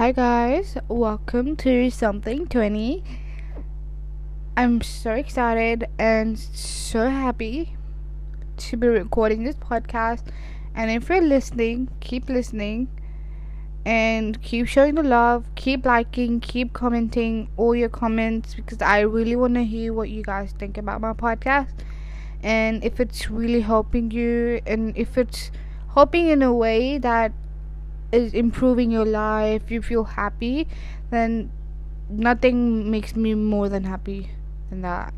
Hi guys, welcome to Something 20. I'm so excited and so happy to be recording this podcast. And if you're listening, keep listening and keep showing the love, keep liking, keep commenting all your comments because I really want to hear what you guys think about my podcast and if it's really helping you and if it's helping in a way that is improving your life, you feel happy, then nothing makes me more than happy than that.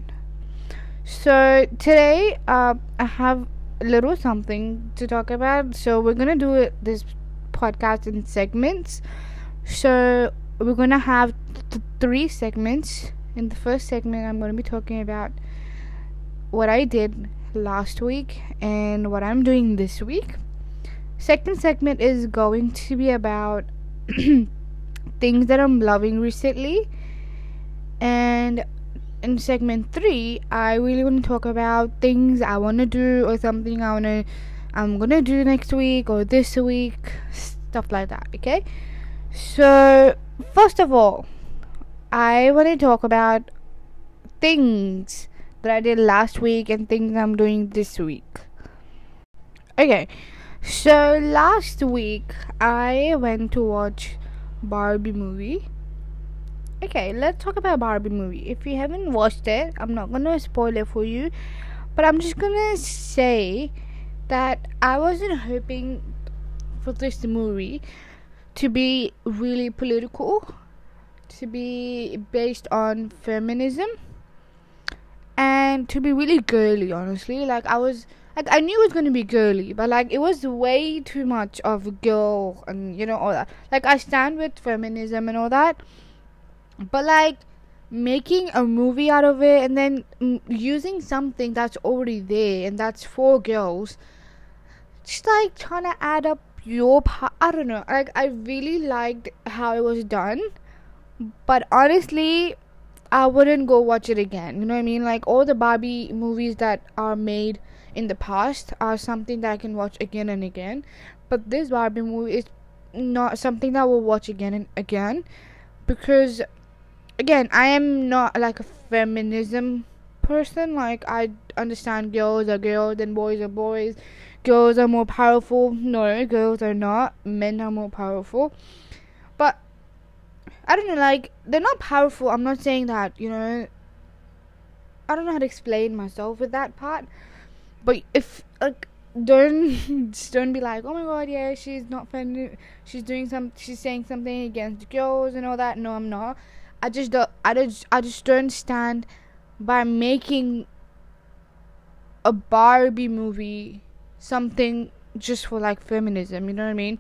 So today, uh, I have a little something to talk about. So we're gonna do it, this podcast in segments. So we're gonna have th- three segments. In the first segment, I'm gonna be talking about what I did last week and what I'm doing this week. Second segment is going to be about things that I'm loving recently. And in segment 3, I really want to talk about things I want to do or something I want to I'm going to do next week or this week, stuff like that, okay? So, first of all, I want to talk about things that I did last week and things I'm doing this week. Okay, so last week I went to watch Barbie movie. Okay, let's talk about Barbie movie. If you haven't watched it, I'm not gonna spoil it for you, but I'm just gonna say that I wasn't hoping for this movie to be really political, to be based on feminism, and to be really girly. Honestly, like I was like I knew it was gonna be girly, but like it was way too much of girl and you know all that. Like I stand with feminism and all that, but like making a movie out of it and then using something that's already there and that's for girls, just like trying to add up your part. I don't know. Like I really liked how it was done, but honestly. I wouldn't go watch it again. You know what I mean? Like all the Barbie movies that are made in the past are something that I can watch again and again. But this Barbie movie is not something that I will watch again and again because again, I am not like a feminism person. Like I understand girls are girls and boys are boys. Girls are more powerful. No, girls are not. Men are more powerful. But I don't know, like they're not powerful. I'm not saying that, you know. I don't know how to explain myself with that part. But if like don't don't be like, oh my god, yeah, she's not femi- she's doing some, she's saying something against girls and all that. No, I'm not. I just don't. I just I just don't stand by making a Barbie movie something just for like feminism. You know what I mean?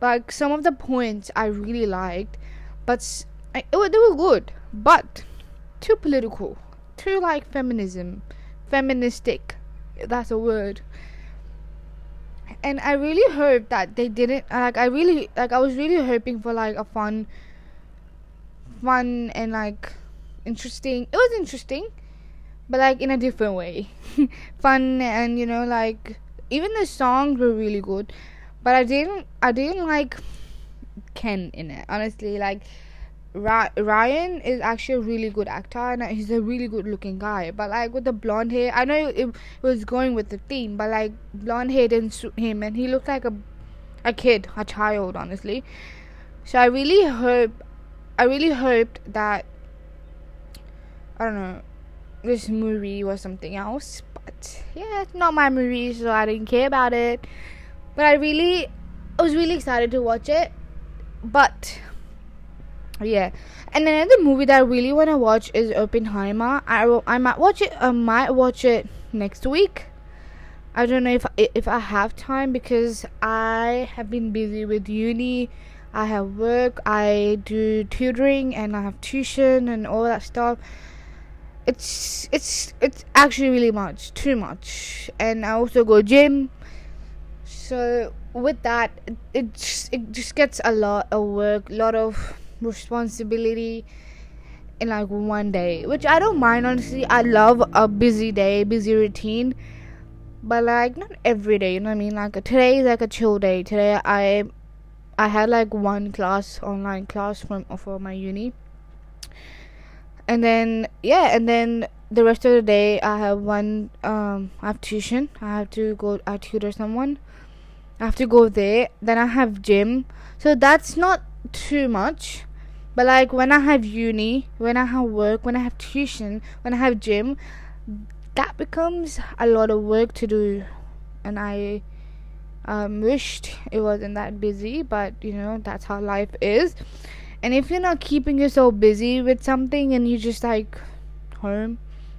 Like some of the points I really liked, but I, it, they were good, but too political, too like feminism, feministic that's a word. And i really hope that they didn't like i really like i was really hoping for like a fun fun and like interesting it was interesting but like in a different way. Fun and you know like even the songs were really good but i didn't i didn't like ken in it honestly like Ryan is actually a really good actor and he's a really good looking guy. But like with the blonde hair, I know it was going with the theme, but like blonde hair didn't suit him and he looked like a a kid, a child, honestly. So I really hope, I really hoped that I don't know, this movie was something else. But yeah, it's not my movie, so I didn't care about it. But I really, I was really excited to watch it. But yeah. And another movie that i really want to watch is oppenheimer. I will, i might watch it i might watch it next week. I don't know if if i have time because i have been busy with uni. I have work i do tutoring and i have tuition and all that stuff. It's it's it's actually really much too much. And i also go gym. So with that it, it just, it just gets a lot of work a lot of responsibility in like one day, which I don't mind honestly. I love a busy day, busy routine, but like not every day. You know what I mean? Like today is like a chill day. Today I I had like one class, online class from for my uni. And then yeah, and then the rest of the day I have one um I have tuition. I have to go I tutor someone. I have to go there. Then I have gym. So that's not too much. But like when I have uni, when I have work, when I have tuition, when I have gym, that becomes a lot of work to do. And I um, wished it wasn't that busy, but you know, that's how life is. And if you're not keeping yourself busy with something and you're just like home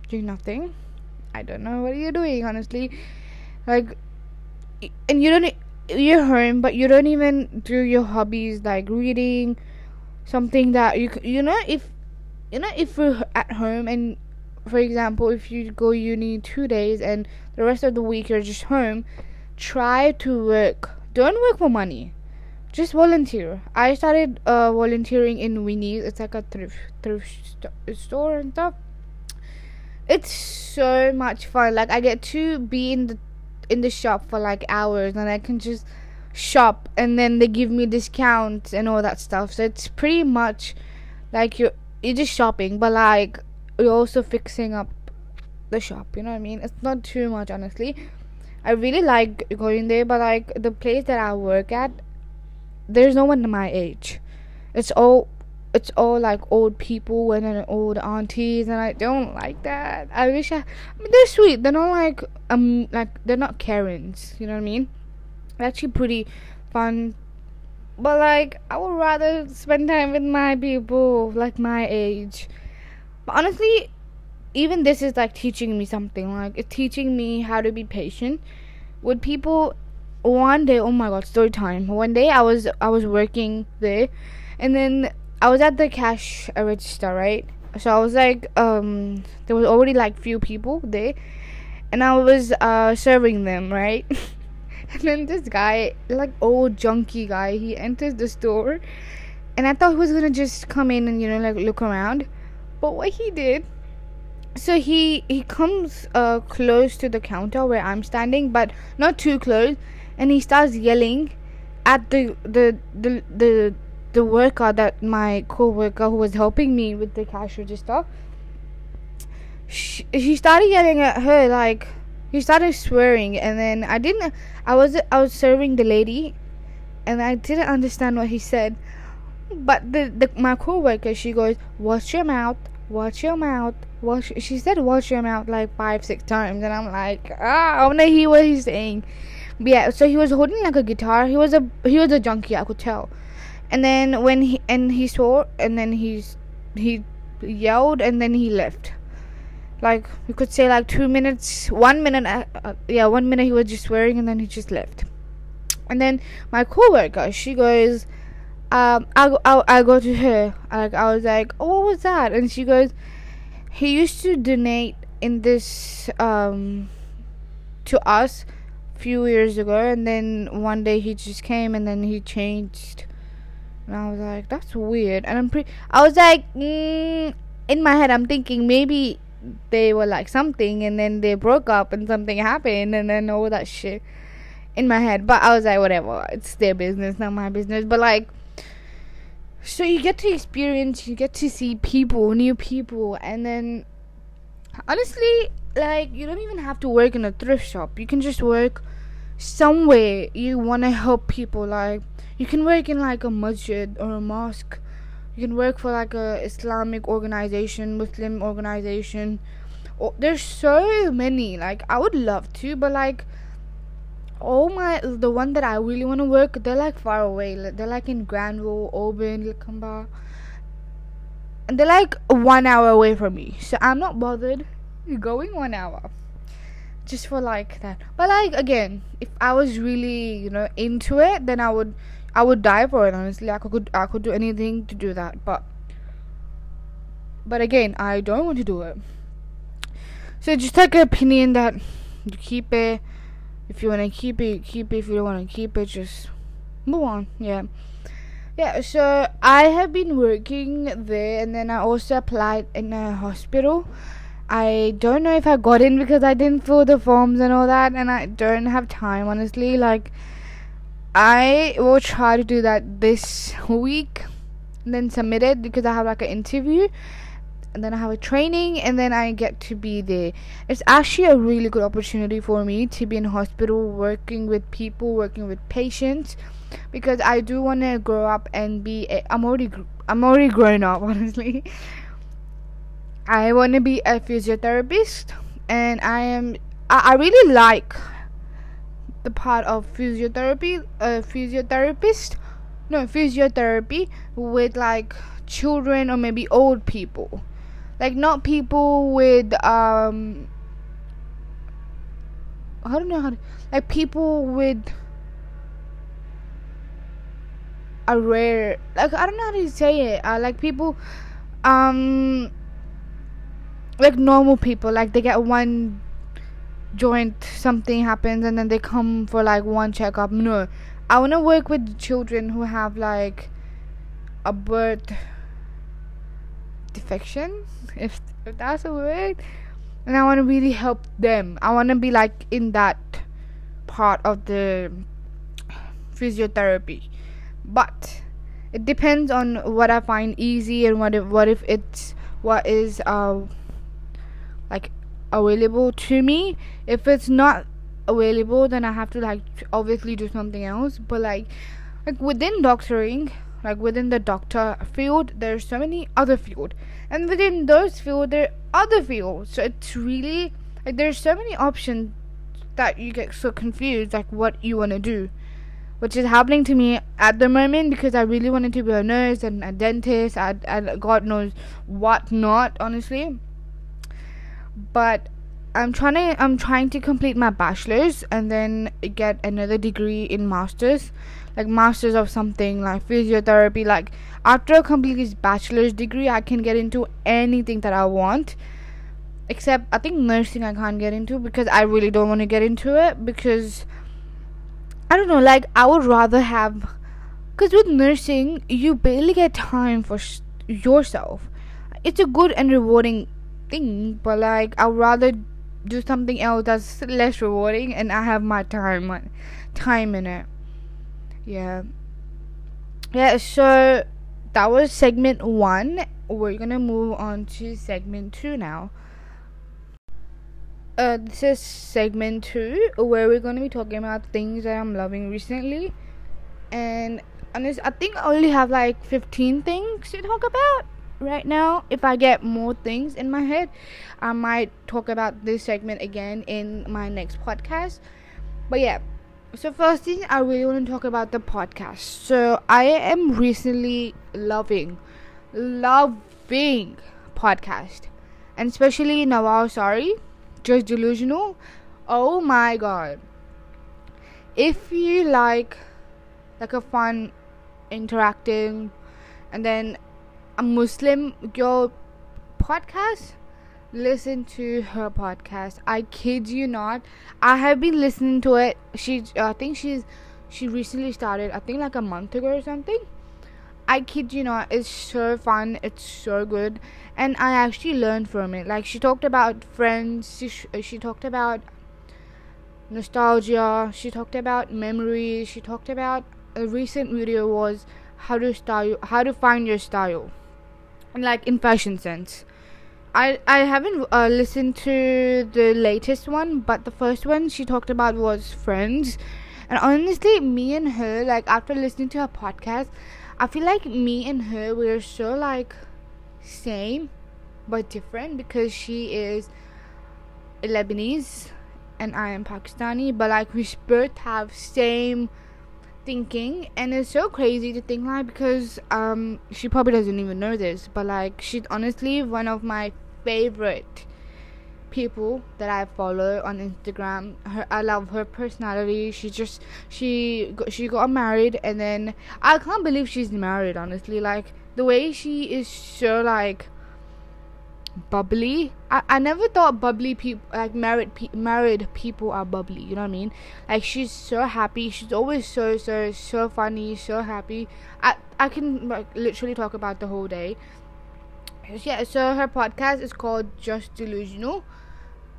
doing nothing, I don't know what you're doing, honestly. Like, and you don't, you're home, but you don't even do your hobbies like reading, something that you, you know, if, you know, if you're at home and, for example, if you go uni two days and the rest of the week you're just home, try to work. Don't work for money. Just volunteer. I started uh, volunteering in Vinnies. It's like a thrift thrift st- store and stuff. It's so much fun. Like I get to be in the in the shop for like hours, and I can just shop, and then they give me discounts and all that stuff. So it's pretty much like you're you're just shopping, but like you're also fixing up the shop. You know what I mean? It's not too much, honestly I really like going there, but like the place that I work at, there's no one my age. It's all it's all like old people and then old aunties and I don't like that. I wish I, I mean they're sweet. They're not like um like they're not Karens, you know what I mean? Actually pretty fun. But like I would rather spend time with my people like my age. But honestly, even this is like teaching me something. Like it's teaching me how to be patient with people. One day oh my god story time. One day i was i was working there and then i was at the cash register right? So i was like um there was already like few people there and i was uh serving them right and then this guy like old junky guy he enters the store and i thought he was gonna just come in and you know like look around but what he did so he he comes uh close to the counter where I'm standing, but not too close, and he starts yelling at the the the the the worker that my co-worker who was helping me with the cash register. She, she started yelling at her like he started swearing, and then I didn't. I was I was serving the lady, and I didn't understand what he said. But the, the my co-worker she goes, "Watch your mouth, watch your mouth." Watch. She said, "Watch your mouth" like five, six times, and I'm like, ah, I wanna hear what he's saying. But yeah, so he was holding like a guitar. He was a he was a junkie, I could tell. And then when he and he saw, and then he's he yelled, and then he left. Like you could say, like two minutes, one minute, uh, uh, yeah, one minute he was just swearing, and then he just left. And then my coworker, she goes, um, I go, I, I go to her, like I was like, oh, what was that? And she goes he used to donate in this um to us few years ago and then one day he just came and then he changed and I was like that's weird and I'm pretty I was like mm, in my head I'm thinking maybe they were like something and then they broke up and something happened and then all that shit in my head. But I was like whatever it's their business not my business. But like so you get to experience you get to see people new people and then honestly like you don't even have to work in a thrift shop. You can just work somewhere you want to help people. Like you can work in like a masjid or a mosque you can work for like a islamic organization muslim organization oh, there's so many like i would love to but like all my the one that I really want to work, they're like far away. They're like in Granville, Auburn, Lakemba, and they're like one hour away from me. So I'm not bothered going one hour just for like that. But like again, if I was really you know into it, then I would I would die for it. Honestly, I could I could do anything to do that. But but again, I don't want to do it. So just like an opinion that you keep it if you want to keep it, keep it. If you don't want to keep it, just move on. Yeah. Yeah, so I have been working there and then I also applied in a hospital. I don't know if I got in because I didn't fill the forms and all that and I don't have time honestly like I will try to do that this week, and then submit it because I have like an interview, and then I have a training, and then I get to be there. It's actually a really good opportunity for me to be in hospital, working with people, working with patients, because I do want to grow up and be. i am already I'm already grown up, honestly. I want to be a physiotherapist, and I am. I, I really like the part of physiotherapy, a physiotherapist, no physiotherapy with like children or maybe old people, like not people with um. I don't know how to like people with a rare like I don't know how to say it. Uh, like people, um, like normal people. Like they get one joint something happens and then they come for like one checkup. No, I want to work with children who have like a birth defection, if if that's a word. And I want to really help them. I want to be like in that part of the physiotherapy, but it depends on what I find easy and what if what if it's what is uh like available to me. If it's not available, then I have to like obviously do something else. But like, like within doctoring, like within the doctor field, there's so many other field, and within those field there are other fields. So it's really like there's so many options that you get so confused like what you want to do which is happening to me at the moment because I really wanted to be a nurse and a dentist and, and God knows what not honestly but I'm trying to I'm trying to complete my bachelor's and then get another degree in masters like masters of something like physiotherapy. Like after I complete this bachelor's degree I can get into anything that I want except I think nursing I can't get into because I really don't want to get into it because I don't know like I would rather have because with nursing you barely get time for sh- yourself. It's a good and rewarding thing, but like I'd rather do something else that's less rewarding and I have my time time in it. Yeah. Yeah, so that was segment one. We're gonna move on to segment two now. Uh, this is segment two where we're gonna be talking about things that I'm loving recently, and honest, I think I only have like 15 things to talk about right now. If I get more things in my head, I might talk about this segment again in my next podcast. But yeah, so first thing I really want to talk about the podcast. So I am recently loving, loving podcast, and especially Nawal Sari, just delusional. Oh my god! If you like, like a fun, interacting, and then a Muslim girl podcast, listen to her podcast. I kid you not. I have been listening to it. She, I think she's, she recently started. I think like a month ago or something. I kid you not. It's so fun. It's so good, and I actually learned from it. Like she talked about friends. She she talked about nostalgia. She talked about memories. She talked about a recent video was how to style, how to find your style like in fashion sense. I I haven't uh, listened to the latest one, but the first one she talked about was Friends, and honestly, me and her like after listening to her podcast, I feel like me and her we're so like same, but different because she is Lebanese and I am Pakistani, but like we both have same thinking and it's so crazy to think like because um she probably doesn't even know this but like she's honestly one of my favorite people that I follow on Instagram. Her, I love her personality. She just she she got married and then I can't believe she's married. Honestly, like the way she is so like bubbly. I, I never thought bubbly people like married pe- married people are bubbly. You know what I mean? Like she's so happy. She's always so so so funny, so happy. I I can like literally talk about the whole day. Yeah. So her podcast is called Just Delusional.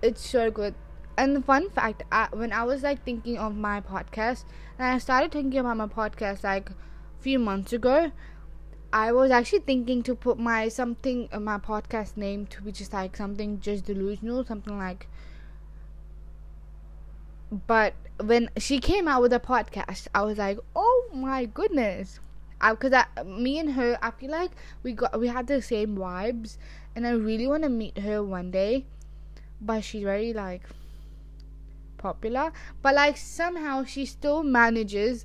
It's so good. and the fun fact, I, when I was like thinking of my podcast, and I started thinking about my podcast like a few months ago, I was actually thinking to put my something uh, my podcast name to be just like something just delusional, something like. But when she came out with a podcast, I was like, "Oh my goodness!" Because I, I, me and her, I feel like we got we had the same vibes, and I really want to meet her one day. But she's very like popular, but like somehow she still manages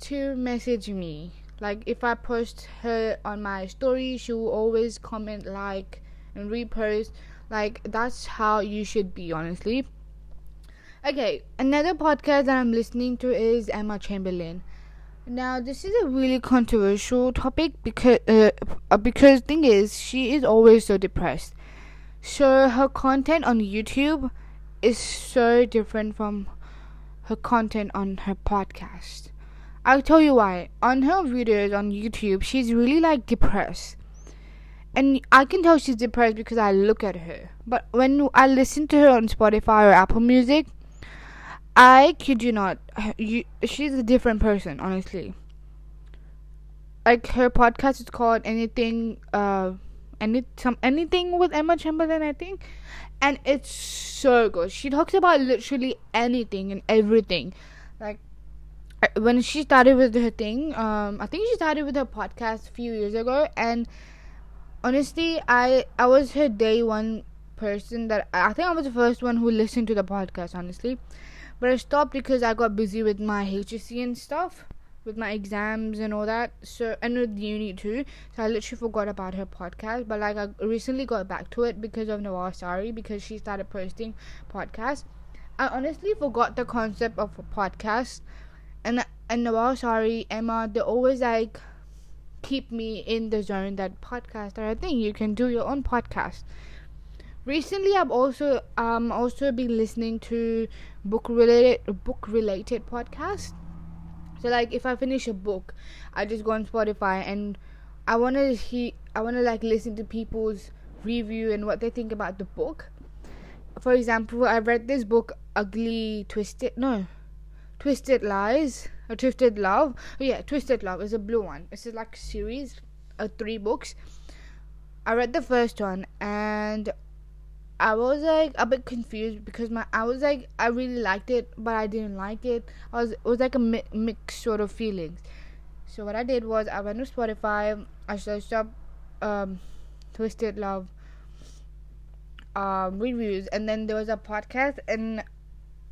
to message me like if I post her on my story, she will always comment, like, and repost. Like that's how you should be, honestly. Okay, another podcast that I'm listening to is Emma Chamberlain. Now, this is a really controversial topic because uh, uh because thing is she is always so depressed. So her content on YouTube is so different from her content on her podcast. I'll tell you why. On her videos on YouTube, she's really like depressed. And I can tell she's depressed because I look at her. But when I listen to her on Spotify or Apple Music, I kid you not, you, she's a different person, honestly. Like her podcast is called anything, uh, any some anything with Emma Chamberlain, I think, and it's so good. She talks about literally anything and everything, like when she started with her thing, um, I think she started with her podcast a few years ago, and honestly, I I was her day one person that I think I was the first one who listened to the podcast, honestly, but I stopped because I got busy with my HSC and stuff, with my exams and all that. So and with uni too, so I literally forgot about her podcast. But like I recently got back to it because of Nawal Sari because she started posting podcasts. I honestly forgot the concept of a podcast and and Nawal Sari emma they always like keep me in the zone that podcast or i think you can do your own podcast. Recently i've also um also been listening to book related book related podcast. So like if i finish a book i just go on spotify and i want to he i want to like listen to people's review and what they think about the book. For example i read this book ugly twisted no Twisted Lies, or Twisted Love. Oh, yeah, Twisted Love is a blue one. It's like a series of three books. I read the first one and I was like a bit confused because my I was like I really liked it, but I didn't like it. I was it was like a mi- mixed sort of feelings. So what I did was I went to Spotify. I searched up um, Twisted Love um, reviews, and then there was a podcast, and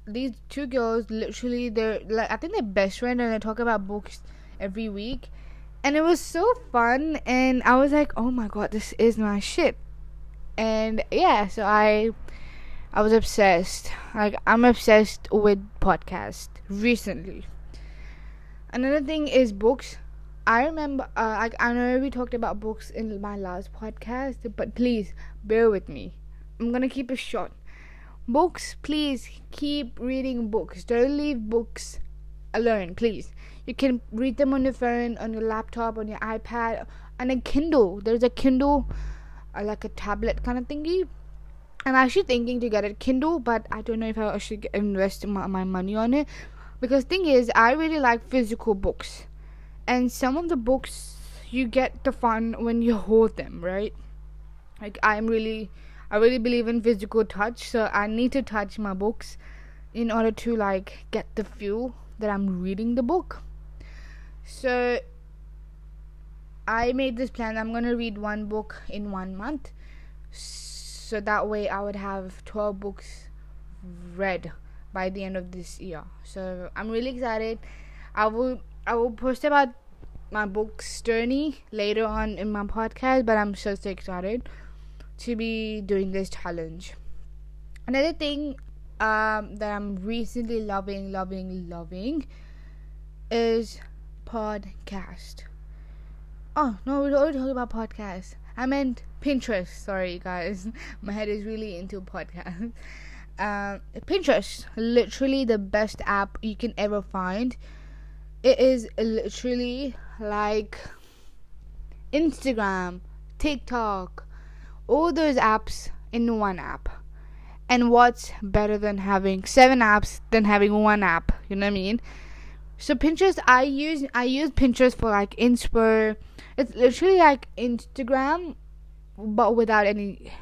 these two girls literally they're like I think they're best friends and they talk about books every week. And it was so fun and I was like, "Oh my god, this is my shit." And yeah, so I I was obsessed. Like I'm obsessed with podcast recently. Another thing is books. I remember uh, like I know we talked about books in my last podcast, but please bear with me. I'm going to keep it short Books, please keep reading books. Don't leave books alone, please. You can read them on your phone, on your laptop, on your iPad, on a Kindle. There's a Kindle, uh, like a tablet kind of thingy. I'm actually thinking to get a Kindle, but I don't know if I should invest my, my money on it. Because thing is, I really like physical books, and some of the books you get the fun when you hold them, right? Like I'm really I really believe in physical touch, so I need to touch my books in order to like get the feel that I'm reading the book. So I made this plan. I'm gonna read one book in one month, so that way I would have 12 books read by the end of this year. So I'm really excited. I will I will post about my book's journey later on in my podcast, but I'm so, so excited to be doing this challenge. Another thing um, that I'm recently loving, loving, loving is podcast. Oh no, we're already talking about podcasts. I meant Pinterest. Sorry, guys, my head is really into podcasts. Uh, Pinterest, literally the best app you can ever find. It is literally like Instagram, TikTok, all those apps in one app And what's better than having seven apps than having one app? You know what I mean? So Pinterest, I use I use Pinterest for like inspo. It's literally like Instagram, but without any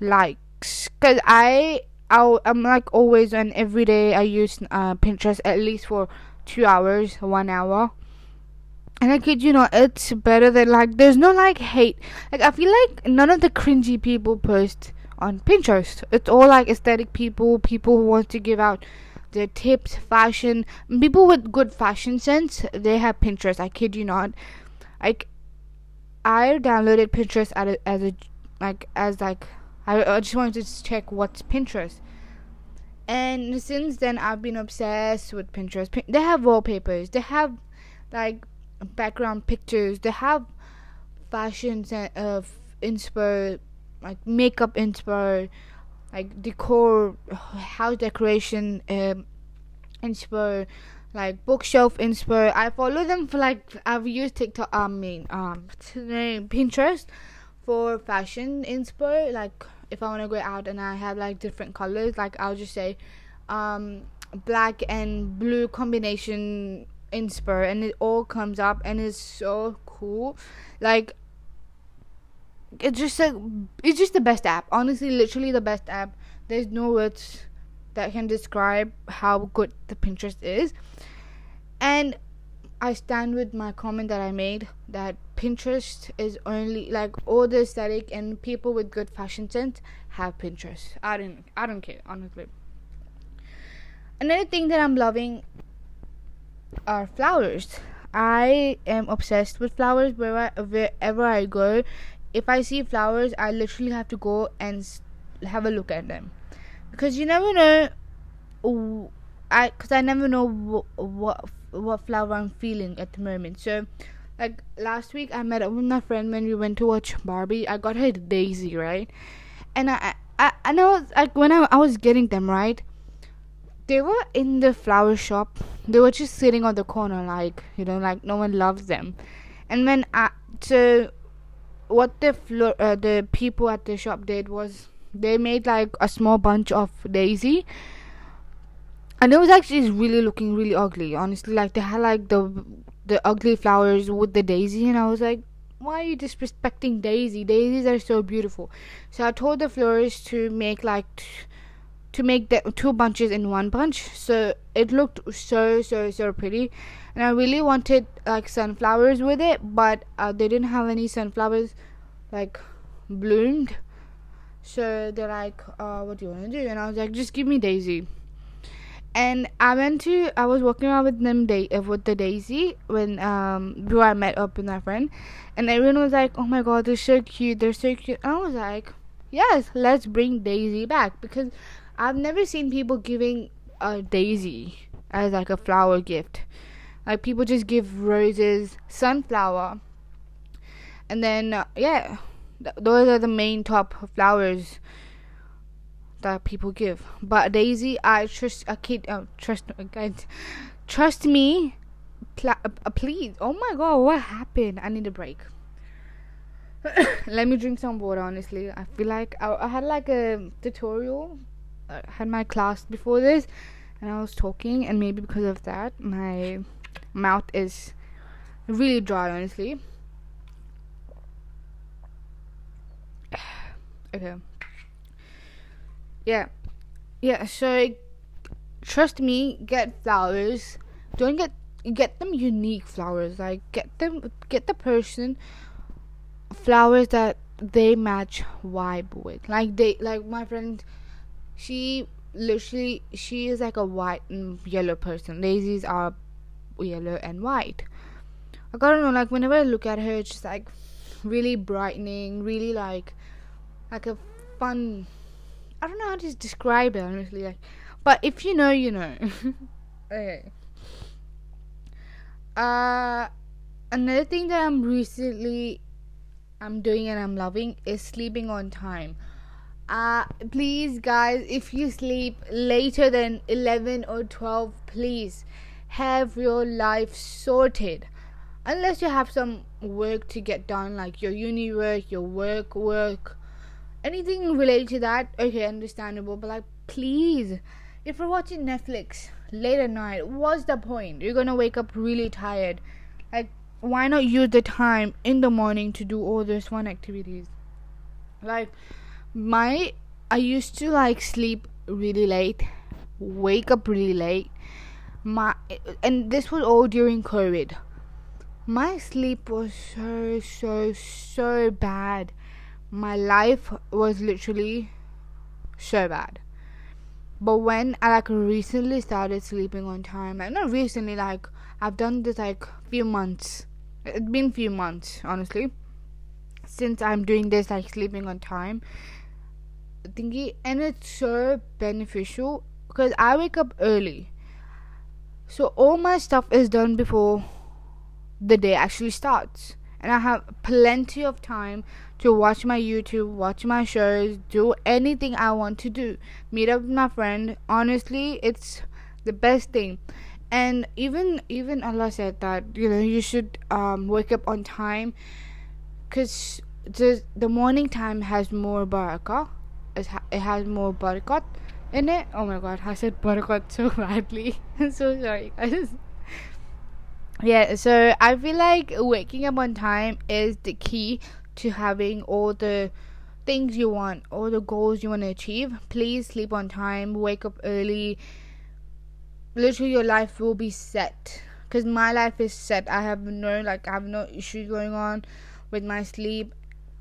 likes. Cause I i am like always on every day. I use uh, Pinterest at least for two hours, one hour. And I kid you know, it's better than like there's no like hate. Like I feel like none of the cringy people post on Pinterest. It's all like aesthetic people, people who want to give out their tips, fashion. People with good fashion sense, they have Pinterest. I kid you not. Like I downloaded Pinterest as a, as a like as like I, I just wanted to check what's Pinterest. And since then, I've been obsessed with Pinterest. They have wallpapers. They have like background pictures. They have fashion uh, inspo, like makeup inspo, like decor, house decoration um, inspo, like bookshelf inspo. I follow them for like I've used TikTok. I mean, um, Pinterest for fashion inspo. Like if I want to go out and I have like different colors, like I'll just say, um, black and blue combination inspo and it all comes up and it's so cool. Like it's just like it's just the best app. Honestly literally the best app. There's no words that can describe how good the pinterest is. And i stand with my comment that i made that pinterest is only like all the aesthetic and people with good fashion sense have pinterest. I don't i don't care honestly. Another thing that i'm loving are flowers. I am obsessed with flowers wherever wherever I go. If I see flowers, I literally have to go and have a look at them because you never know. I because I never know what, what what flower I'm feeling at the moment. So, like last week, I met up with my friend when we went to watch Barbie. I got her Daisy right, and I I I know like when I I was getting them right they were in the flower shop. They were just sitting on the corner, like you know, like no one loves them. And when I so, what the flo- uh, the people at the shop did was they made like a small bunch of daisy, and it was actually really looking really ugly. Honestly, like they had like the the ugly flowers with the daisy, and I was like, why are you disrespecting daisy? Daisies are so beautiful. So I told the florist to make like. T- to make the two bunches in one bunch. So it looked so so so pretty. And i really wanted like sunflowers with it but uh, they didn't have any sunflowers like bloomed. So they're like uh, what do you want to do? And i was like just give me daisy. And I went to I was walking around with them day uh, with the Daisy when um before I met up with my friend, and everyone was like, "Oh my god, they're so cute! They're so cute!" And I was like, "Yes, let's bring Daisy back because I've never seen people giving a daisy as like a flower gift. Like people just give roses, sunflower, and then uh, yeah, th- those are the main top flowers that people give. But daisy, I trust a kid. Uh, trust guys, trust me. Pl- uh, please. Oh my god, what happened? I need a break. Let me drink some water. Honestly, I feel like I, I had like a tutorial uh, had my class before this and I was talking and maybe because of that my mouth is really dry honestly. Okay. Yeah. Yeah so trust me get flowers. Don't get get them unique flowers like get them get the person flowers that they match vibe with. Like they like my friend she literally she is like a white and yellow person. Daisies are yellow and white. I gotta know, like whenever I look at her, just like really brightening, really like like a fun. I don't know how to describe it honestly, like, but if you know, you know. okay. Uh, another thing that I'm recently I'm doing and I'm loving is sleeping on time uh please guys if you sleep later than 11 or 12 please have your life sorted unless you have some work to get done like your uni work your work work anything related to that, okay, understandable. But like, please, if you're watching Netflix late at night, what's the point? You're gonna wake up really tired. Like, why not use the time in the morning to do all those fun activities? Like, my I used to like sleep really late, wake up really late. My and this was all during COVID. My sleep was so so so bad my life was literally so bad. But when I like recently started sleeping on time, like not recently, like I've done this like few months. It's been few months, honestly, since I'm doing this like sleeping on time. Thingy, and it's so beneficial because I wake up early, so all my stuff is done before the day actually starts and I have plenty of time to watch my YouTube, watch my shows, do anything I want to do. Meet up with my friend. Honestly, it's the best thing. And even even Allah said that you know you should um, wake up on time, cause the the morning time has more barakah. It, ha- it has more barakat in it. Oh my god, I said barakat so badly. I'm so sorry, guys. Yeah so i feel like waking up on time is the key to having all the things you want all the goals you want to achieve. Please sleep on time wake up early. Literally your life will be set because my life is set. I have no like i have no issues going on with my sleep.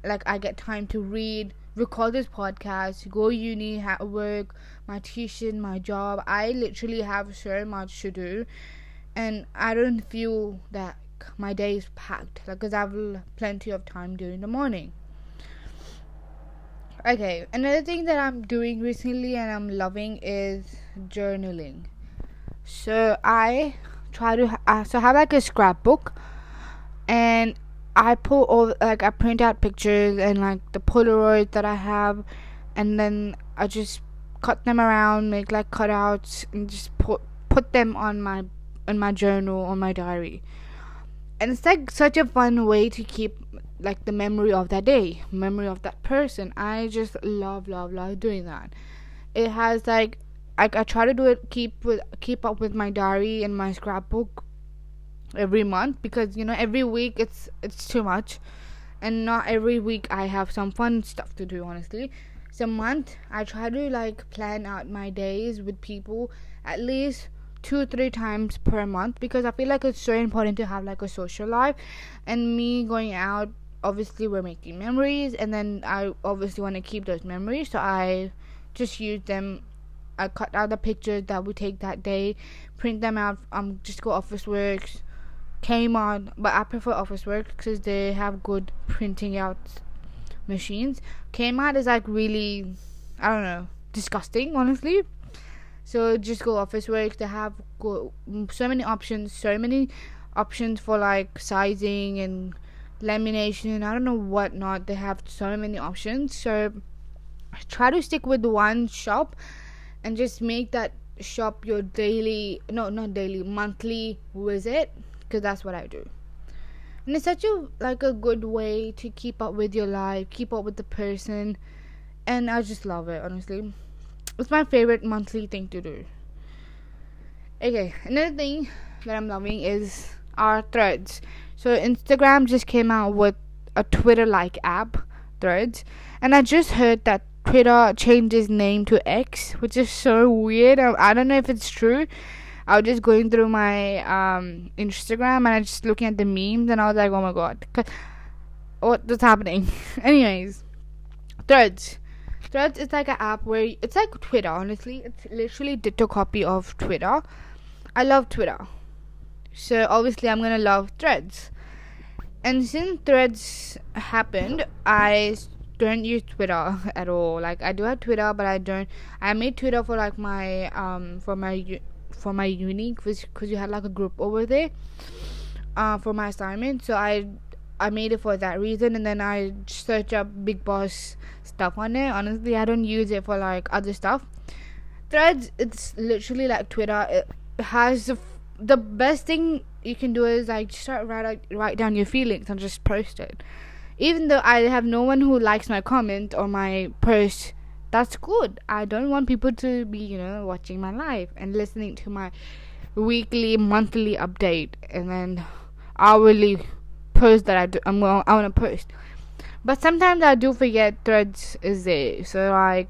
Like i get time to read record this podcast go uni ha- work my tuition my job i literally have so much to do and I don't feel that my day is packed like because I have plenty of time during the morning. Okay, another thing that I'm doing recently and I'm loving is journaling. So I try to uh, so I have like a scrapbook, and I put all like I print out pictures and like the Polaroids that I have, and then I just cut them around, make like cutouts, and just put put them on my in my journal or my diary. And it's like such a fun way to keep like the memory of that day, memory of that person. I just love, love, love doing that. It has like I, I try to do it keep with keep up with my diary and my scrapbook every month because you know every week it's it's too much. And not every week I have some fun stuff to do honestly. So month I try to like plan out my days with people at least two three times per month because i feel like it's so important to have like a social life. And me going out obviously we're making memories. And then i obviously want to keep those memories. So i just use them. I cut out the pictures that we take that day print them out um just go Officeworks kmart but i prefer Officeworks because they have good printing out machines kmart is like really i don't know disgusting honestly so just go Officeworks. They have go, mm, so many options, so many options for like sizing and lamination. I don't know what not. They have so many options. So try to stick with one shop and just make that shop your daily no not daily monthly visit because that's what I do. And it's such a like a good way to keep up with your life, keep up with the person, and I just love it honestly. It's my favorite monthly thing to do. Okay, another thing that I'm loving is our threads. So Instagram just came out with a Twitter like app, Threads, and I just heard that Twitter changed its name to X, which is so weird. I, I don't know if it's true. I was just going through my um, Instagram and I was just looking at the memes and I was like, oh my god, what's happening? Anyways, Threads. Threads is like an app where it's like Twitter. Honestly, it's literally ditto copy of Twitter. I love Twitter, so obviously I'm gonna love Threads. And since Threads happened, I don't use Twitter at all. Like I do have Twitter, but I don't. I made Twitter for like my um for my for my uni because you had like a group over there uh for my assignment. So I I made it for that reason, and then I search up Bigg Boss stuff on it. Honestly, I don't use it for like other stuff. Threads, it's literally like Twitter. It has the, the best thing you can do is like start write write down your feelings and just post it. even though I have no one who likes my comment or my post, that's good. I don't want people to be, you know, watching my live and listening to my weekly, monthly update and then hourly post that I do. I'm going, I want to post. But sometimes I do forget threads is there. So like,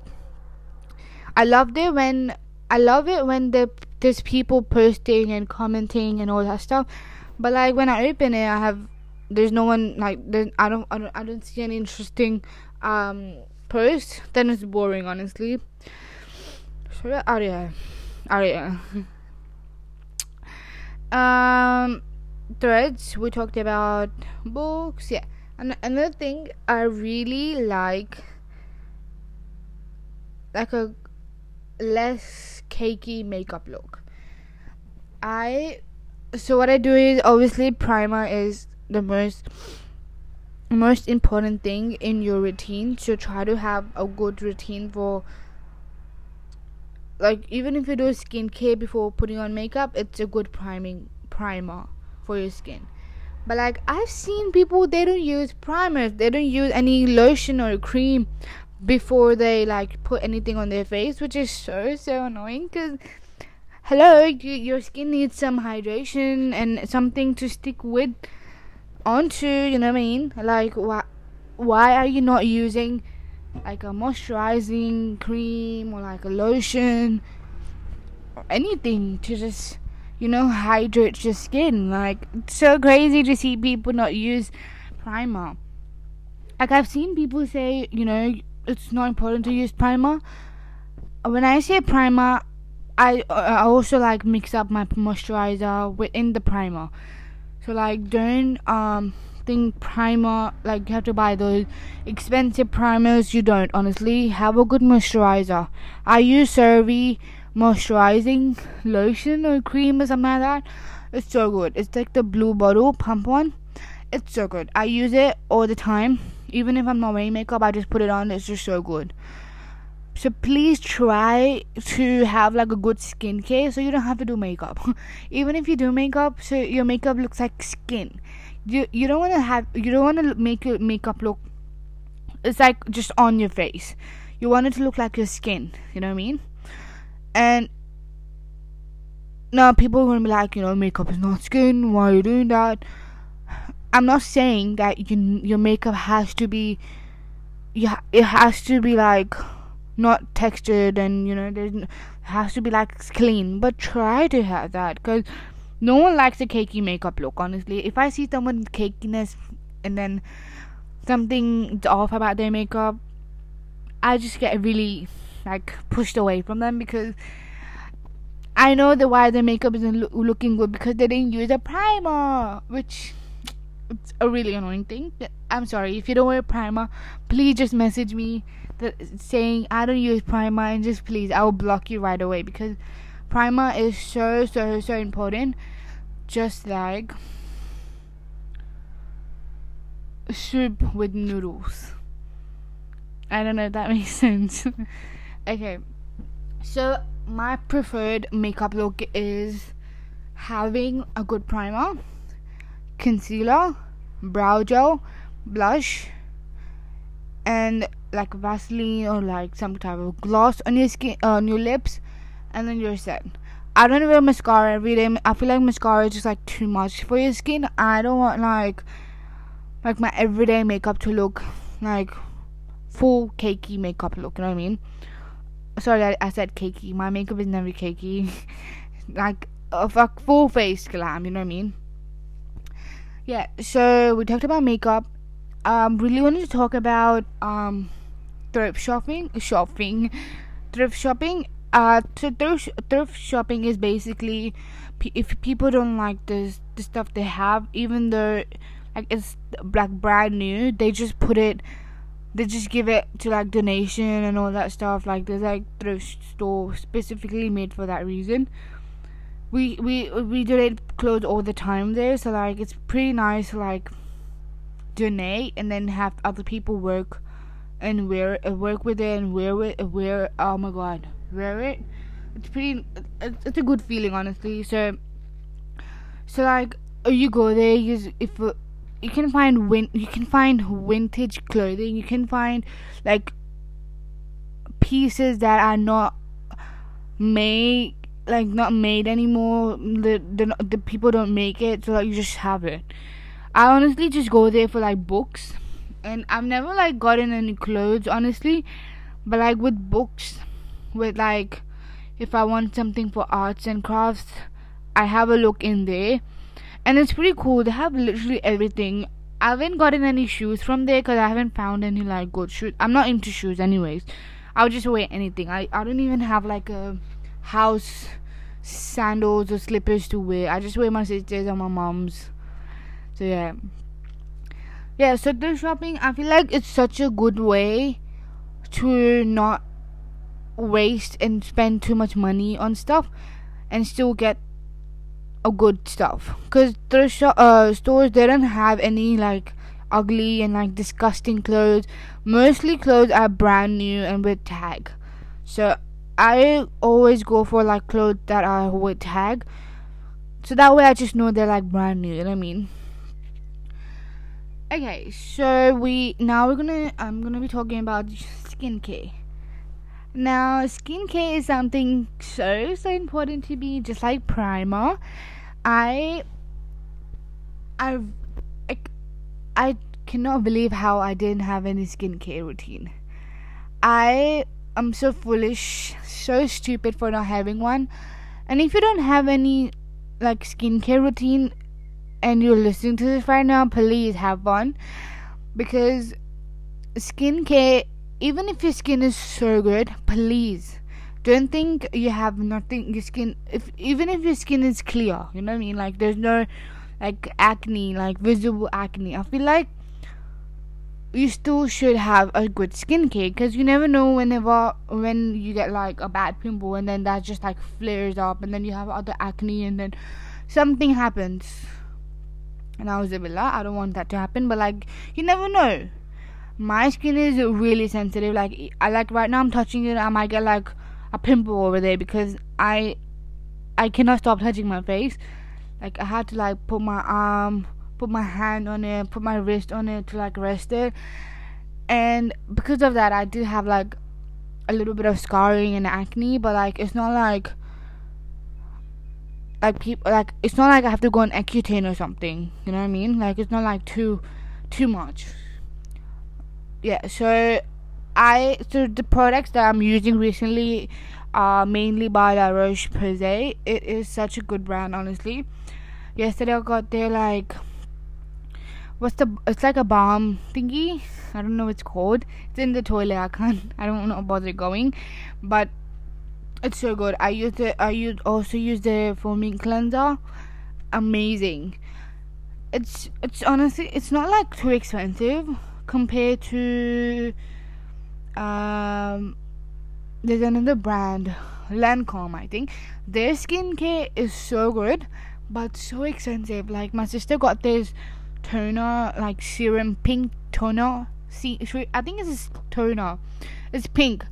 I loved it when I love it when the, there's people posting and commenting and all that stuff. But like when I open it, I have there's no one like I don't I don't I don't see any interesting um post. Then it's boring, honestly. So Aria, Aria. um, threads. We talked about books. Yeah, and another thing I really like, like a less cakey makeup look. I so what I do is obviously primer is the most most important thing in your routine. So try to have a good routine for like even if you do skincare before putting on makeup, it's a good priming primer for your skin. But like I've seen people they don't use primers, they don't use any lotion or cream before they like put anything on their face, which is so so annoying because hello, you, your skin needs some hydration and something to stick with onto. You know what I mean? Like why why are you not using like a moisturizing cream or like a lotion or anything to just you know hydrate your skin? Like it's so crazy to see people not use primer. Like I've seen people say, you know, it's not important to use primer. When I say primer, I I also like mix up my moisturizer within the primer. So like don't um think primer like you have to buy those expensive primers. You don't honestly have a good moisturizer. I use CeraVe moisturizing lotion or cream or something like that. It's so good. It's like the blue bottle pump one. It's so good. I use it all the time even if I'm not wearing makeup, I just put it on. It's just so good. So please try to have like a good skincare so you don't have to do makeup. even if you do makeup, so your makeup looks like skin. You you don't want to have you don't want to make your makeup look. It's like just on your face. You want it to look like your skin. You know what I mean? And now people are gonna be like, you know, makeup is not skin. Why are you doing that? I'm not saying that you, your makeup has to be yeah it has to be like not textured and you know there has to be like clean. But try to have that because no one likes a cakey makeup look honestly. If i see someone cakiness and then something off about their makeup i just get really like pushed away from them because i know the why their makeup isn't lo- looking good because they didn't use a primer which it's a really annoying thing. I'm sorry if you don't wear primer, please just message me that saying I don't use primer and just please I will block you right away because primer is so so so important. Just like soup with noodles. I don't know if that makes sense. okay, so my preferred makeup look is having a good primer concealer, brow gel, blush, and like Vaseline or like some type of gloss on your skin, on your lips, and then you're set. I don't wear mascara every day. I feel like mascara is just like too much for your skin. I don't want like like my everyday makeup to look like full cakey makeup look. You know what I mean? Sorry, I, I said cakey. My makeup is never cakey. like a full face glam. You know what I mean? yeah so we talked about makeup um really wanted to talk about um thrift shopping shopping thrift shopping uh thrift, thrift shopping is basically if people don't like the the stuff they have even though like it's like brand new they just put it they just give it to like donation and all that stuff like there's like thrift store specifically made for that reason. We we we donate clothes all the time there, so like it's pretty nice to like donate and then have other people work and wear uh, work with it and wear it wear oh my god wear it? It's pretty it's a good feeling honestly. So so like you go there you if uh, you can find win you can find vintage clothing. You can find like pieces that are not made like not made anymore. The the, the people don't make it so like you just have it. I honestly just go there for like books and i've never like gotten any clothes honestly but like with books with like if i want something for arts and crafts i have a look in there and it's pretty cool. They have literally everything. I haven't gotten any shoes from there because I haven't found any like good shoes. I'm not into shoes, anyways. I'll just wear anything. I I don't even have like a house sandals or slippers to wear. I just wear my sister's or my mom's. So yeah. Yeah, so thrift shopping, I feel like it's such a good way to not waste and spend too much money on stuff and still get a good stuff. Because thrift sh- uh, stores they don't have any like ugly and like disgusting clothes. Mostly clothes are brand new and with tag. So i always go for like clothes that are with tag. So that way i just know they're like brand new you know what i mean okay so we now we're gonna i'm gonna be talking about skincare now skincare is something so so important to me just like primer I, I, I, I cannot believe how I didn't have any skincare routine. I am so foolish, so stupid for not having one. And if you don't have any like skincare routine and you're listening to this right now, please have one because skincare even if your skin is so good, please don't think you have nothing your skin if even if your skin is clear you know what i mean? Like there's no like acne like visible acne. I feel like you still should have a good skincare because you never know whenever when you get like a bad pimple and then that just like flares up and then you have other acne and then something happens bit I don't want that to happen but like you never know my skin is really sensitive like I like right now I'm touching it I might get like a pimple over there because I I cannot stop touching my face. Like I had to like put my arm, put my hand on it, put my wrist on it to like rest it. And because of that I did have like a little bit of scarring and acne, but like it's not like like people like it's not like I have to go on Accutane or something. You know what I mean? Like it's not like too too much. Yeah, so I so the products that I'm using recently are mainly by La Roche Posay. It is such a good brand, honestly. Yesterday I got their like what's the it's like a balm thingy. I don't know what it's called. It's in the toilet. I can't. I don't know it going, but it's so good. I used it. I used also use the foaming cleanser. Amazing. It's it's honestly it's not like too expensive compared to um, there's another brand, Lancome, I think. Their skincare is so good, but so expensive. Like my sister got this toner, like serum pink toner. See, I think it's a toner. It's pink.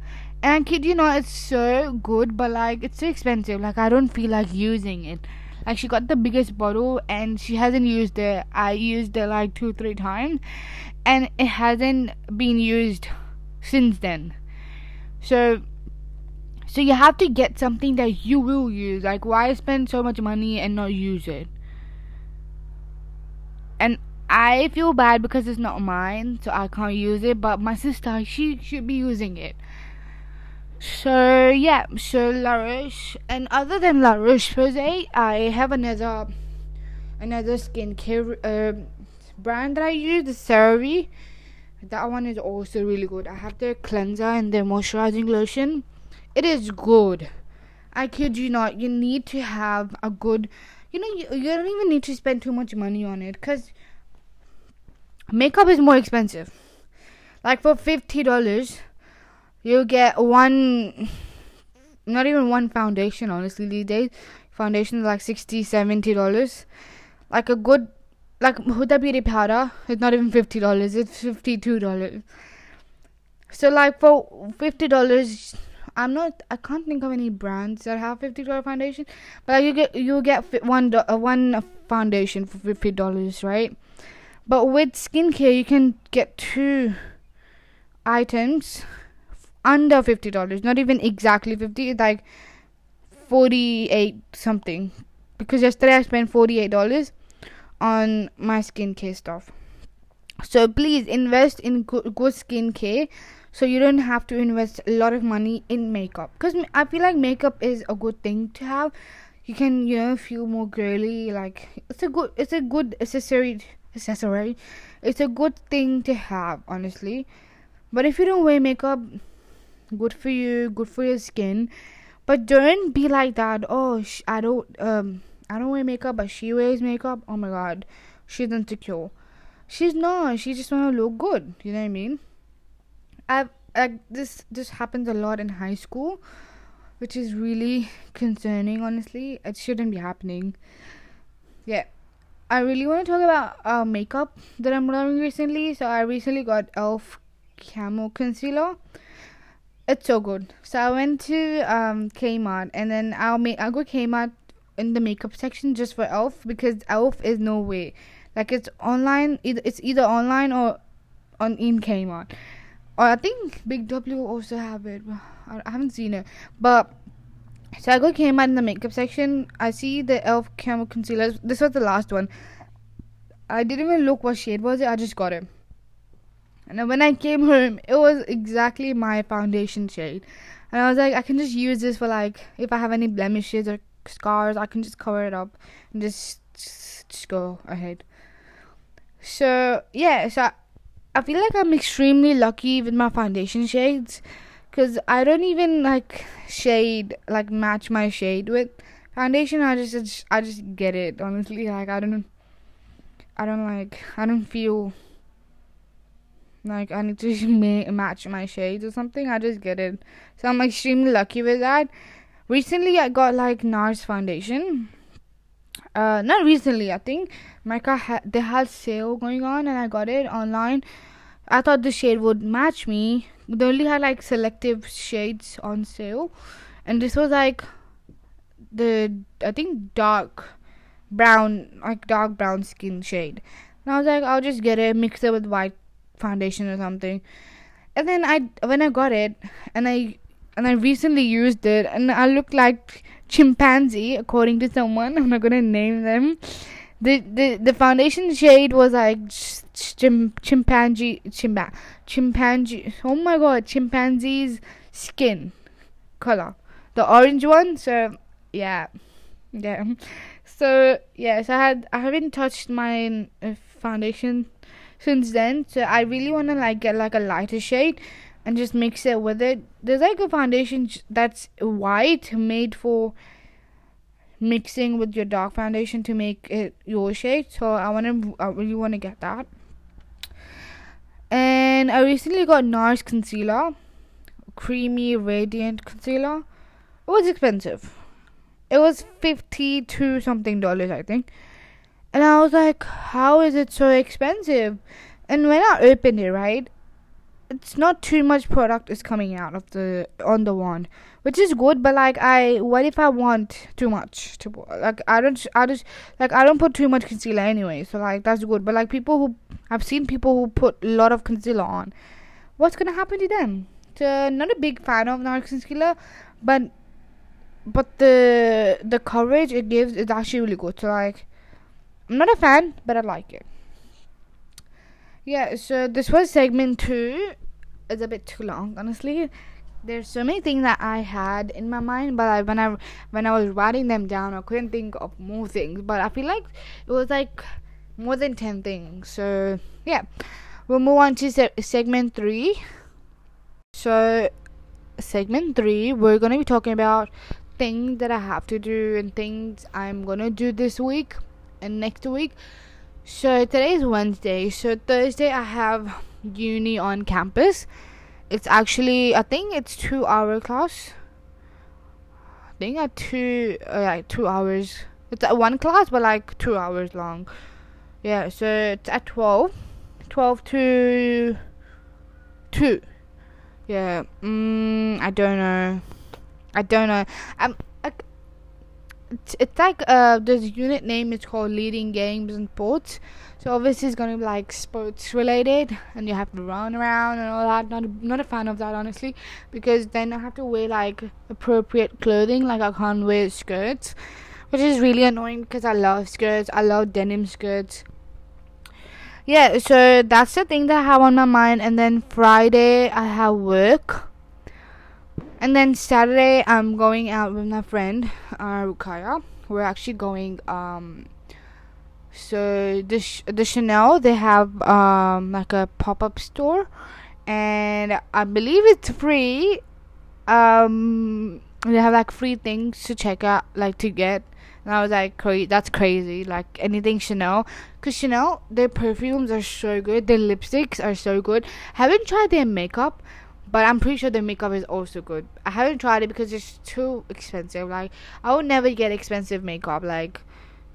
And kid you not, it's so good, but like it's so expensive. Like I don't feel like using it. Like she got the biggest bottle and she hasn't used it. I used it like two, three times, and it hasn't been used since then. So so you have to get something that you will use. Like why spend so much money and not use it? And I feel bad because it's not mine, so I can't use it, but my sister she should be using it. So yeah, so La Roche and other than La Roche Posay, I have another another skincare uh, brand that I use, the CeraVe that one is also really good. I have their cleanser and their moisturizing lotion. It is good. I kid you not. You need to have a good. You know, you, you don't even need to spend too much money on it because makeup is more expensive. Like for fifty dollars, you get one. Not even one foundation, honestly. These days, foundations like 60 70 dollars. Like a good like Huda Beauty powder it's not even fifty dollars. It's fifty two dollars. So like for fifty dollars, I'm not. I can't think of any brands that have fifty dollar foundation. But like you get you get one uh, one foundation for fifty dollars, right? But with skincare, you can get two items under fifty dollars. Not even exactly fifty. Like forty eight something. Because yesterday I spent forty eight dollars on my skincare stuff. So please invest in good, good skincare so you don't have to invest a lot of money in makeup because i feel like makeup is a good thing to have you can you know feel more girly like it's a good it's a good accessory accessory it's a good thing to have honestly but if you don't wear makeup good for you good for your skin. But don't be like that. Oh sh- i don't um i don't wear makeup but she wears makeup. Oh my god. She's insecure. She's not. She just want to look good. You know what i mean? I've like this this happens a lot in high school, which is really concerning. Honestly, it shouldn't be happening. Yeah, I really want to talk about uh, makeup that I'm wearing recently. So I recently got Elf Camo Concealer. It's so good. So I went to um, Kmart and then I'll make I'll go Kmart in the makeup section just for Elf because Elf is no way. Like it's online. It's either online or on in Kmart. Or I think Big W also have it. I haven't seen it, but so I go out in the makeup section. I see the Elf Camo Concealer. This was the last one. I didn't even look what shade was it. I just got it. And when I came home, it was exactly my foundation shade. And I was like, I can just use this for like if I have any blemishes or scars, I can just cover it up and just just, go ahead. So yeah, so I, I feel like I'm extremely lucky with my foundation shades because I don't even like shade like match my shade with foundation. I just I just get it honestly. Like I don't I don't like I don't feel like I need to ma- match my shades or something. I just get it. So I'm extremely lucky with that. Recently, I got like NARS foundation. Uh, not recently. I think Mecca had they had sale going on, and I got it online. I thought the shade would match me. They only had like selective shades on sale, and this was like the I think dark brown, like dark brown skin shade. And I was like, I'll just get it, mix it with white foundation or something. And then I when I got it, and I and I recently used it, and I looked like chimpanzee according to someone. I'm not gonna name them the the the foundation shade was like chim, chimpanzee chimba, chimpanzee oh my god chimpanzee's skin color the orange one so yeah yeah so yes i had i haven't touched my uh, foundation since then so i really want to like get like a lighter shade and just mix it with it there's like a foundation that's white made for mixing with your dark foundation to make it your shade. So I want to, I really want to get that. And I recently got NARS concealer, creamy radiant concealer. It was expensive. It was fifty two something dollars, I think. And I was like, how is it so expensive? And when I opened it, right, it's not too much product is coming out of the on the wand which is good but like i what if i want too much to like i don't i just like i don't put too much concealer anyway so like that's good. But like people who i've seen people who put a lot of concealer on. What's gonna happen to them? So not a big fan of NARS concealer but but the the coverage it gives is actually really good. So like i'm not a fan but i like it yeah so this was segment two it's a bit too long, honestly. There's so many things that I had in my mind, but I, when I when I was writing them down, I couldn't think of more things. But I feel like it was like more than ten things. So yeah, we'll move on to se- segment three. So segment three, we're gonna be talking about things that I have to do and things I'm gonna do this week and next week. So today is Wednesday. So Thursday I have uni on campus. It's actually I think it's two hour class. I think at two uh, like two hours. It's at one class but like two hours long. Yeah, so it's at 12. 12 to 2. Yeah, mm, I don't know. I don't know. Um, it's, it's like uh the unit name is called leading games and sports. So obviously it's gonna be like sports related and you have to run around and all that. Not a, not a fan of that honestly because then i have to wear like appropriate clothing. Like i can't wear skirts which is really annoying because i love skirts. I love denim skirts. Yeah so that's the thing that i have on my mind. And then friday i have work and then Saturday, I'm going out with my friend, uh, Rukaya. We're actually going, um, so the, Sh- the Chanel, they have, um, like a pop up store, and I believe it's free. Um, they have like free things to check out, like to get. And I was like, cra- that's crazy. Like anything Chanel. Because Chanel, their perfumes are so good. Their lipsticks are so good. Haven't tried their makeup but I'm pretty sure the makeup is also good. I haven't tried it because it's too expensive. Like I would never get expensive makeup. Like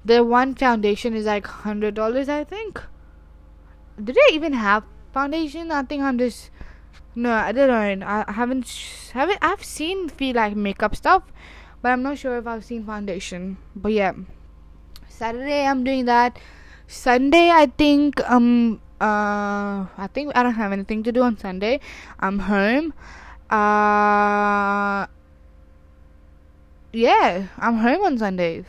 the one foundation is like hundred dollars, I think. Did they even have foundation? I think I'm just no, I don't know. I haven't haven't I've seen feel like makeup stuff, but I'm not sure if I've seen foundation. But yeah, Saturday I'm doing that. Sunday I think um uh I think I don't have anything to do on Sunday. I'm home. Uh yeah, I'm home on Sundays.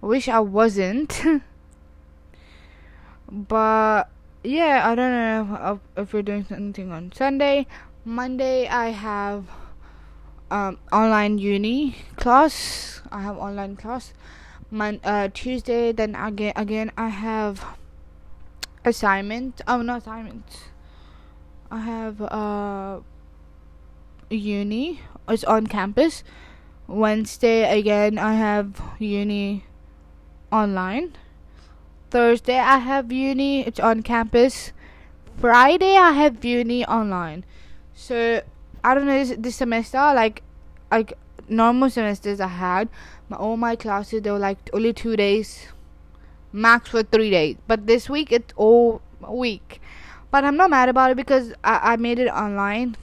Wish I wasn't. but yeah, I don't know if, if we're doing something on Sunday. Monday I have um online uni class. I have online class. Mon- uh Tuesday then again again I have assignment. Oh, not assignment. I have uh uni. It's on campus. Wednesday again I have uni online. Thursday I have uni. It's on campus. Friday I have uni online. So I don't know this, this semester like like normal semesters I had my all my classes they were like only two days max for three days. But this week it's all week. But I'm not mad about it because I, I made it online.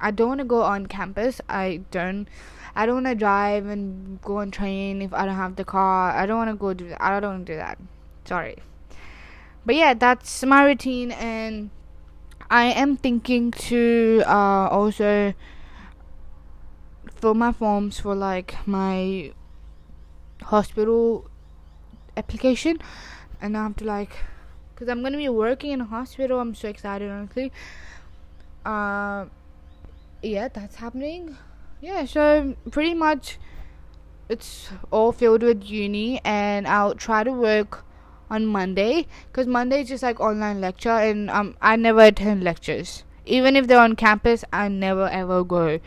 I don't want to go on campus. I don't. I don't want to drive and go on train if I don't have the car. I don't want to go do that. I don't want to do that. Sorry. But yeah, that's my routine, and I am thinking to uh, also fill my forms for like my hospital application. And I have to like because I'm gonna be working in a hospital I'm so excited honestly. Uh, yeah that's happening. Yeah so pretty much it's all filled with uni and I'll try to work on Monday because Monday is just like online lecture and um I never attend lectures. Even if they're on campus I never ever go.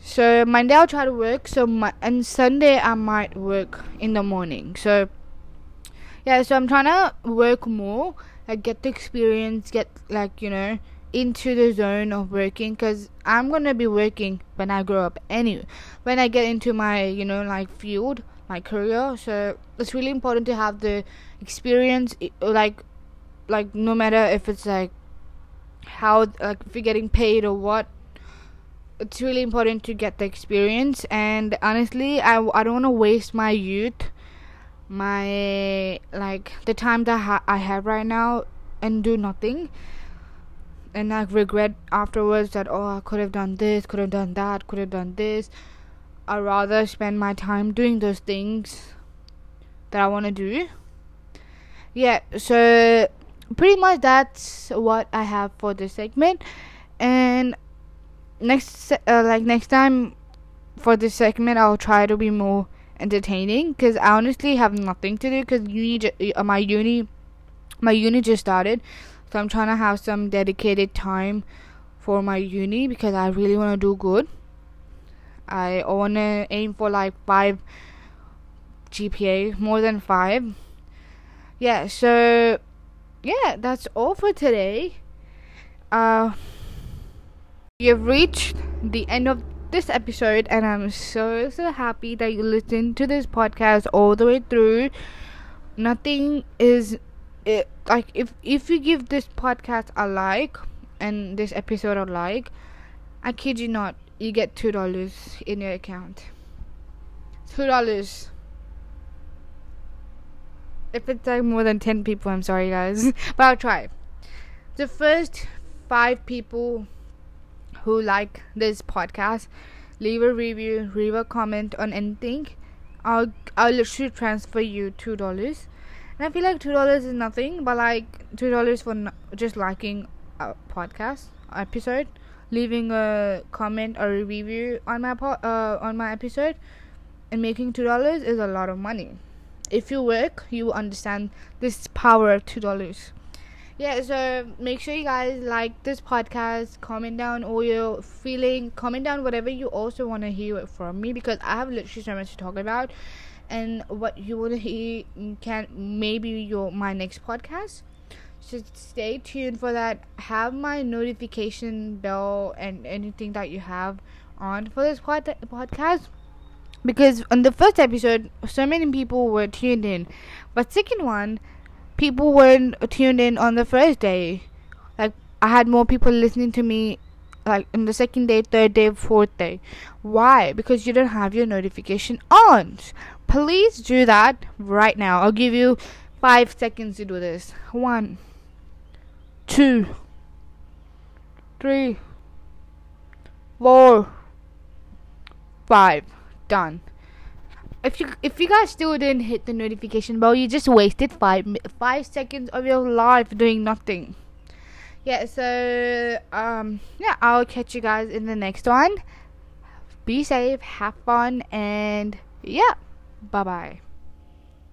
So Monday I'll try to work so my, and Sunday I might work in the morning. So yeah so i'm trying to work more like get the experience get like you know into the zone of working because i'm gonna be working when i grow up anyway when i get into my you know like field my career. So it's really important to have the experience like like no matter if it's like how like if you're getting paid or what it's really important to get the experience. And honestly i, I don't want to waste my youth my like the time that ha- I have right now and do nothing and like regret afterwards that oh I could have done this, could have done that, could have done this. I'd rather spend my time doing those things that I want to do. Yeah, so pretty much that's what I have for this segment. And next, uh, like next time for this segment, I'll try to be more entertaining because I honestly have nothing to do because uni uh, my uni my uni just started. So I'm trying to have some dedicated time for my uni because I really want to do good. I want to aim for like 5 GPA more than 5 yeah so yeah that's all for today. Uh you've reached the end of this episode, and I'm so so happy that you listened to this podcast all the way through. Nothing is it like if if you give this podcast a like and this episode a like, I kid you not, you get two dollars in your account. two dollars. If it's like more than ten people, I'm sorry guys, but I'll try. The first five people who like this podcast, leave a review, leave a comment on anything. I'll I'll literally transfer you two dollars. And I feel like two dollars is nothing, but like two dollars for just liking a podcast episode, leaving a comment or a review on my po- uh, on my episode, and making two dollars is a lot of money. If you work, you understand this power of two dollars. Yeah, so make sure you guys like this podcast, comment down all your feeling, comment down whatever you also want to hear from me because I have literally so much to talk about. And what you want to hear can maybe your my next podcast. So stay tuned for that. Have my notification bell and anything that you have on for this pod- podcast. Because on the first episode so many people were tuned in. But second one people weren't tuned in on the first day. Like i had more people listening to me like in the second day third day fourth day. Why? Because you don't have your notification on. Please do that right now. I'll give you five seconds to do this. One two three four five. Done if you if you guys still didn't hit the notification bell, you just wasted five five seconds of your life doing nothing. Yeah, so um yeah, I'll catch you guys in the next one. Be safe, have fun, and yeah, bye bye.